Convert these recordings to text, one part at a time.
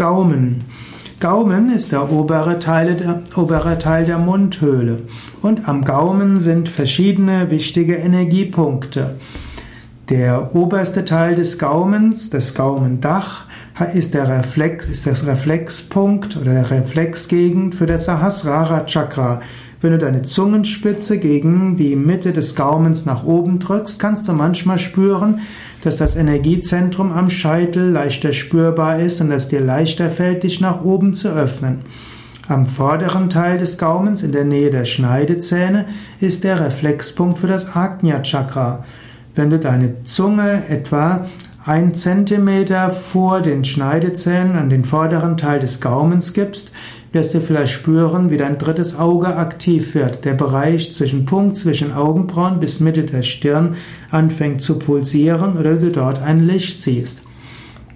Gaumen. Gaumen ist der obere Teil, der obere Teil der Mundhöhle. Und am Gaumen sind verschiedene wichtige Energiepunkte. Der oberste Teil des Gaumens, das Gaumendach, ist, der Reflex, ist das Reflexpunkt oder der Reflexgegend für das Sahasrara Chakra. Wenn du deine Zungenspitze gegen die Mitte des Gaumens nach oben drückst, kannst du manchmal spüren, dass das Energiezentrum am Scheitel leichter spürbar ist und dass dir leichter fällt, dich nach oben zu öffnen. Am vorderen Teil des Gaumens, in der Nähe der Schneidezähne, ist der Reflexpunkt für das Agnya Chakra. Wenn du deine Zunge etwa ein Zentimeter vor den Schneidezähnen an den vorderen Teil des Gaumens gibst, wirst du vielleicht spüren, wie dein drittes Auge aktiv wird. Der Bereich zwischen Punkt, zwischen Augenbrauen bis Mitte der Stirn anfängt zu pulsieren oder du dort ein Licht siehst.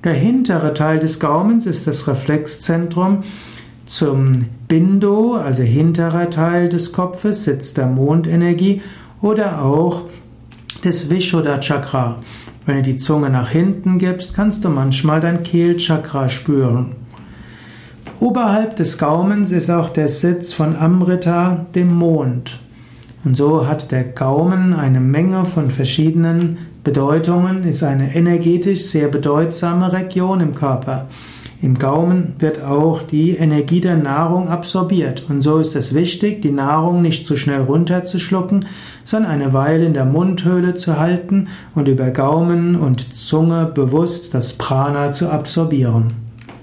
Der hintere Teil des Gaumens ist das Reflexzentrum zum Bindo, also hinterer Teil des Kopfes, Sitz der Mondenergie oder auch des Vishuddha Chakra. Wenn du die Zunge nach hinten gibst, kannst du manchmal dein Kehlchakra spüren. Oberhalb des Gaumens ist auch der Sitz von Amrita, dem Mond. Und so hat der Gaumen eine Menge von verschiedenen Bedeutungen, ist eine energetisch sehr bedeutsame Region im Körper. Im Gaumen wird auch die Energie der Nahrung absorbiert. Und so ist es wichtig, die Nahrung nicht zu schnell runterzuschlucken, sondern eine Weile in der Mundhöhle zu halten und über Gaumen und Zunge bewusst das Prana zu absorbieren.